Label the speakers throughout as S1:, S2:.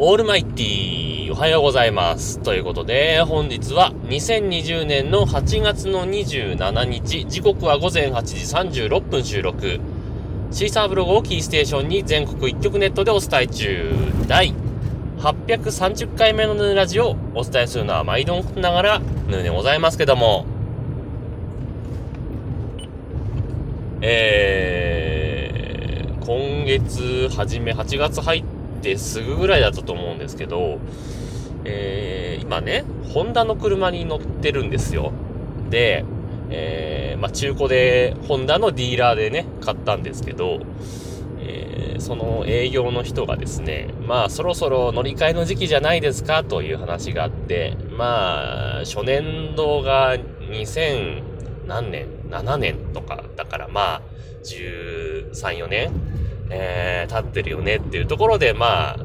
S1: オールマイティー、おはようございます。ということで、本日は2020年の8月の27日、時刻は午前8時36分収録。シーサーブログをキーステーションに全国一曲ネットでお伝え中。第830回目のヌーラジオをお伝えするのは毎度ながらヌーでございますけども、えー、今月初め、8月入ってすぐぐらいだったと思うんですけど、えー、今ね、ホンダの車に乗ってるんですよ。で、えー、まあ、中古で、ホンダのディーラーでね、買ったんですけど、えー、その営業の人がですね、まあ、そろそろ乗り換えの時期じゃないですかという話があって、まあ、初年度が2000何年 ?7 年とか、だからまあ、13、4年？えー、経ってるよねっていうところで、ま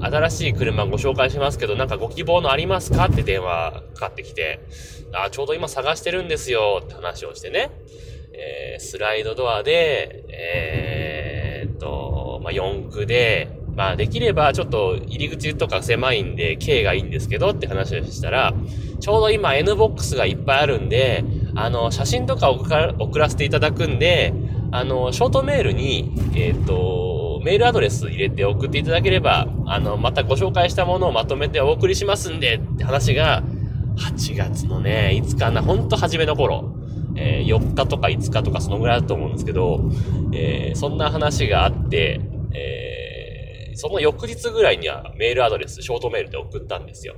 S1: あ、新しい車ご紹介しますけど、なんかご希望のありますかって電話かかってきて、あ、ちょうど今探してるんですよって話をしてね、えー、スライドドアで、えー、っと、まあ、四駆で、まあ、できればちょっと入り口とか狭いんで、K がいいんですけどって話をしたら、ちょうど今 N ボックスがいっぱいあるんで、あの、写真とか送らせていただくんで、あの、ショートメールに、えっ、と、メールアドレス入れて送っていただければ、あの、またご紹介したものをまとめてお送りしますんでって話が、8月のね、5日な、ほんと初めの頃、えー、4日とか5日とかそのぐらいだと思うんですけど、えー、そんな話があって、えー、その翌日ぐらいにはメールアドレス、ショートメールで送ったんですよ。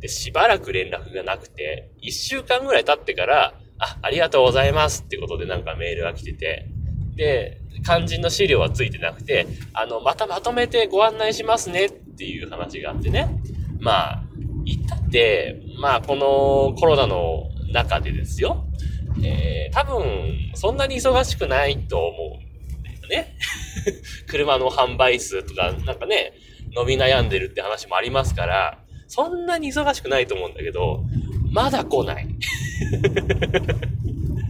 S1: で、しばらく連絡がなくて、1週間ぐらい経ってから、あ、ありがとうございますってことでなんかメールが来てて、で、肝心の資料はついてなくて、あの、またまとめてご案内しますねっていう話があってね。まあ、言ったって、まあ、このコロナの中でですよ。えー、多分、そんなに忙しくないと思うんだよね。車の販売数とか、なんかね、伸び悩んでるって話もありますから、そんなに忙しくないと思うんだけど、まだ来ない。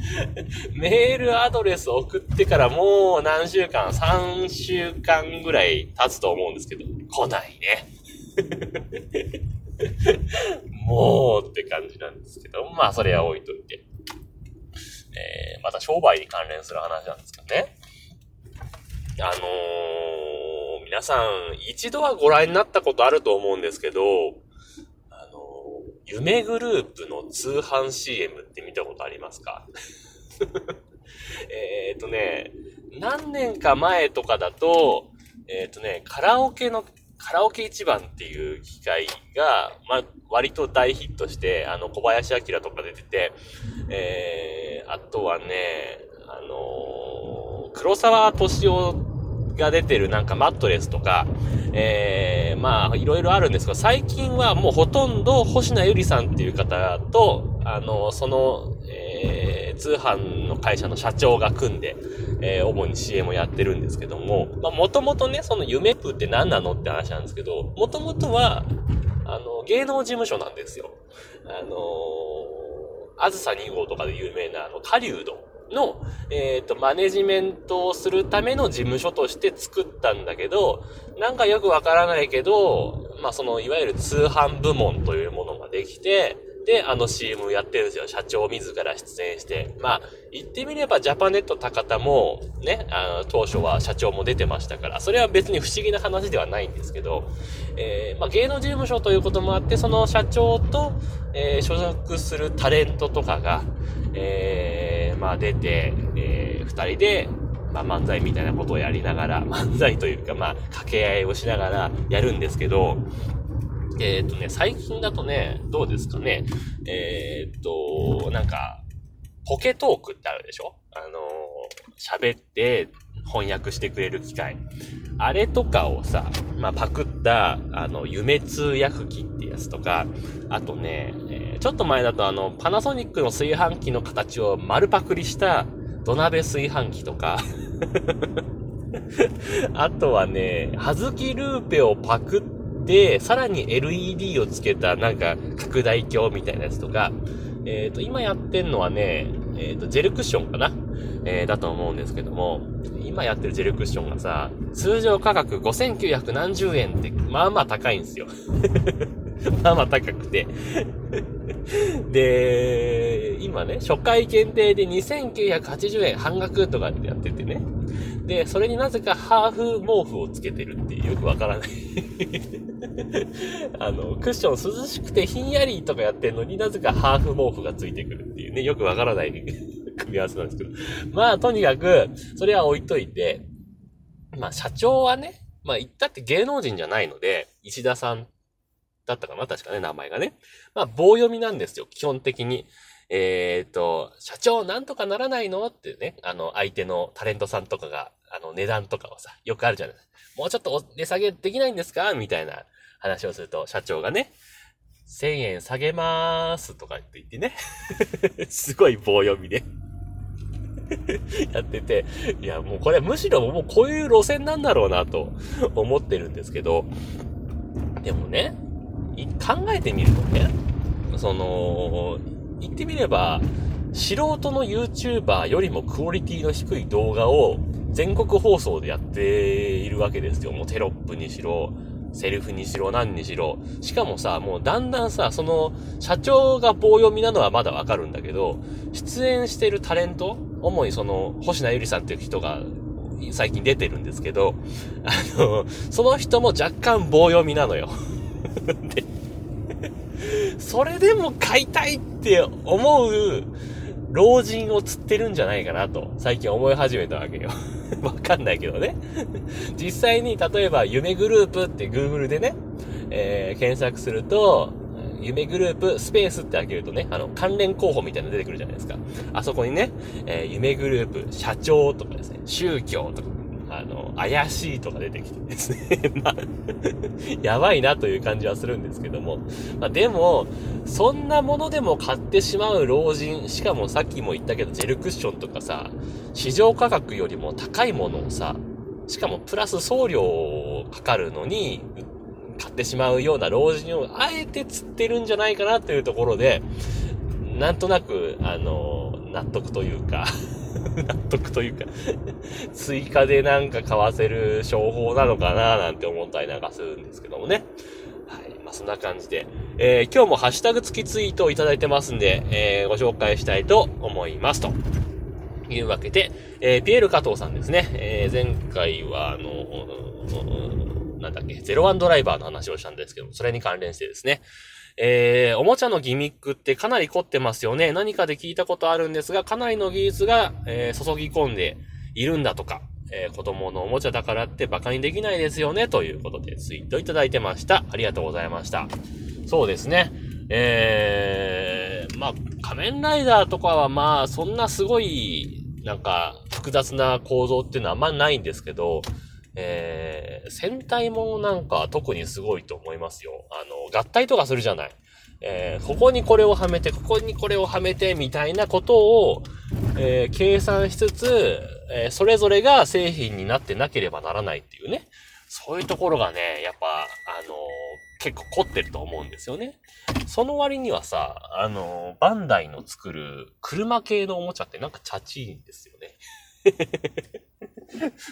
S1: メールアドレス送ってからもう何週間 ?3 週間ぐらい経つと思うんですけど、来ないね。もうって感じなんですけど、まあそれは置いといて。えー、また商売に関連する話なんですかね。あのー、皆さん一度はご覧になったことあると思うんですけど、夢グループの通販 CM って見たことありますか？えっとね、何年か前とかだと、えっ、ー、とね、カラオケの、カラオケ一番っていう機械が、まあ、割と大ヒットして、あの、小林明とか出てて、えー、あとはね、あのー、黒沢敏夫が出てるなんかマットレスとか、えー、まあ、いろいろあるんですが、最近はもうほとんど星名ゆりさんっていう方と、あの、その、えー、通販の会社の社長が組んで、えー、主に CM をやってるんですけども、まあ、もともとね、その夢プって何なのって話なんですけど、もともとは、あの、芸能事務所なんですよ。あのー、あずさ2号とかで有名な、あの、狩人の、えっ、ー、と、マネジメントをするための事務所として作ったんだけど、なんかよくわからないけど、まあ、その、いわゆる通販部門というものができて、で、あの CM やってるんですよ。社長自ら出演して。まあ、言ってみればジャパネット高田も、ね、あの、当初は社長も出てましたから、それは別に不思議な話ではないんですけど、えー、まあ、芸能事務所ということもあって、その社長と、えー、所属するタレントとかが、えー、まあ、出て、えー、二人で、まあ、漫才みたいなことをやりながら、漫才というか、まあ、掛け合いをしながらやるんですけど、えっ、とね、最近だとね、どうですかね。えっ、と、なんか、ポケトークってあるでしょ？あの、喋って翻訳してくれる機械。あれとかをさ、まあ、パクった、あの、夢通訳機ってやつとか、あとね、ちょっと前だとあの、パナソニックの炊飯器の形を丸パクリした土鍋炊飯器とか、あとはね、はずきルーペをパクって、さらに LED をつけたなんか拡大鏡みたいなやつとか、えっ、ー、と、今やってんのはね、えっ、ー、と、ジェルクッションかな？えー、だと思うんですけども、今やってるジェルクッションがさ、通常価格5900円って、まあまあ高いんですよ。まあまあ高くてで、今ね、初回限定で2980円半額とかってやっててね。で、それになぜかハーフ毛布をつけてるってよくわからない あの、クッション涼しくてひんやりとかやってんのになぜかハーフ毛布がついてくるっていうね、よくわからない組み合わせなんですけど。まあ、とにかく、それは置いといて、まあ、社長はね、まあ、言ったって芸能人じゃないので、石田さんだったかな確かね、名前がね。まあ、棒読みなんですよ、基本的に。えっ、ー、と、社長なんとかならないのっていうね、あの、相手のタレントさんとかが、あの、値段とかをさ、よくあるじゃないもうちょっと値下げできないんですかみたいな話をすると、社長がね、1000円下げまーすとかって言ってね。すごい棒読みで やってて、いや、もうこれむしろもうこういう路線なんだろうなと思ってるんですけど、でもね、考えてみるとね、その、言ってみれば、素人の YouTuber よりもクオリティの低い動画を全国放送でやっているわけですよ。もうテロップにしろ、セルフにしろ、何にしろ。しかもさ、もうだんだんさ、その、社長が棒読みなのはまだわかるんだけど、出演してるタレント主にその、星名ゆりさんっていう人が最近出てるんですけど、あの、その人も若干棒読みなのよ。で、それでも買いたいって思う老人を釣ってるんじゃないかなと、最近思い始めたわけよ。わかんないけどね。実際に、例えば、夢グループって Google でね、えー、検索すると、夢グループスペースって開けるとね、あの、関連候補みたいなの出てくるじゃないですか。あそこにね、えー、夢グループ、社長とかですね、宗教とか、あの、怪しいとか出てきてですね。まあ、やばいなという感じはするんですけども。まあ、でも、そんなものでも買ってしまう老人、しかもさっきも言ったけど、ジェルクッションとかさ、市場価格よりも高いものをさ、しかもプラス送料かかるのに、買ってしまうような老人をあえて釣ってるんじゃないかなというところで、なんとなく、あの、納得というか 納得というか追加でなんか買わせる商法なのかななんて思ったりなんかするんですけどもね。はい。まあ、そんな感じで。えー、今日もハッシュタグ付きツイートをいただいてますんで、えー、ご紹介したいと思います。というわけで、えー、ピエール加藤さんですね。えー、前回は、あの、なんだっけ、ゼロワンドライバーの話をしたんですけども、それに関連してですね、えー、おもちゃのギミックってかなり凝ってますよね。何かで聞いたことあるんですが、かなりの技術が、えー、注ぎ込んでいるんだとか、えー、子供のおもちゃだからって馬鹿にできないですよね、ということでツイートいただいてました。ありがとうございました。そうですね。えー、まあ、仮面ライダーとかはまあ、そんなすごい、なんか、複雑な構造っていうのはあんまないんですけど、えー、戦隊もなんか特にすごいと思いますよ。あ、合体とかするじゃない。えー、ここにこれをはめて、ここにこれをはめて、みたいなことを、えー、計算しつつ、えー、それぞれが製品になってなければならないっていうね。そういうところがね、やっぱ、あの結構凝ってると思うんですよね。その割にはさ、あのバンダイの作る車系のおもちゃってなんかチャチいんですよね。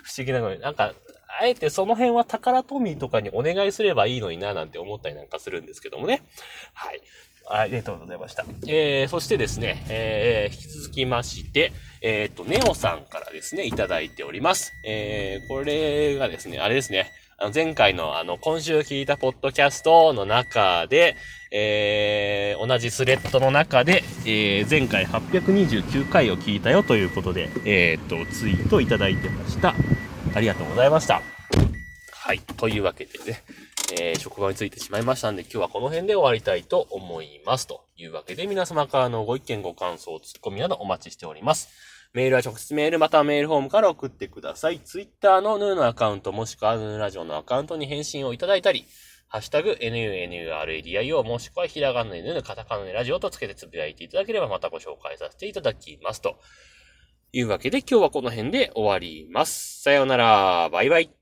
S1: 不思議なのに、なんか、あえてその辺は宝トミーとかにお願いすればいいのにな、なんて思ったりなんかするんですけどもね。はい。ありがとうございました。えー、そしてですね、えー、引き続きまして、えっ、ー、と、ネオさんからですね、いただいております。えー、これがですね、あれですね、あの、前回のあの、今週聞いたポッドキャストの中で、えー、同じスレッドの中で、えー、前回829回を聞いたよということで、えー、っと、ツイートいただいてました。ありがとうございました。はい。というわけでね、えー、職場についてしまいましたんで、今日はこの辺で終わりたいと思います。というわけで、皆様からのご意見、ご感想、ツッコミなどお待ちしております。メールは直接メールまたはメールフォームから送ってください。ツイッターのヌーのアカウントもしくはヌーラジオのアカウントに返信をいただいたり、ハッシュタグ、NUNURADIO もしくはひらがなでぬカタカナでラジオとつけてつぶやいていただければまたご紹介させていただきます。というわけで今日はこの辺で終わります。さようなら。バイバイ。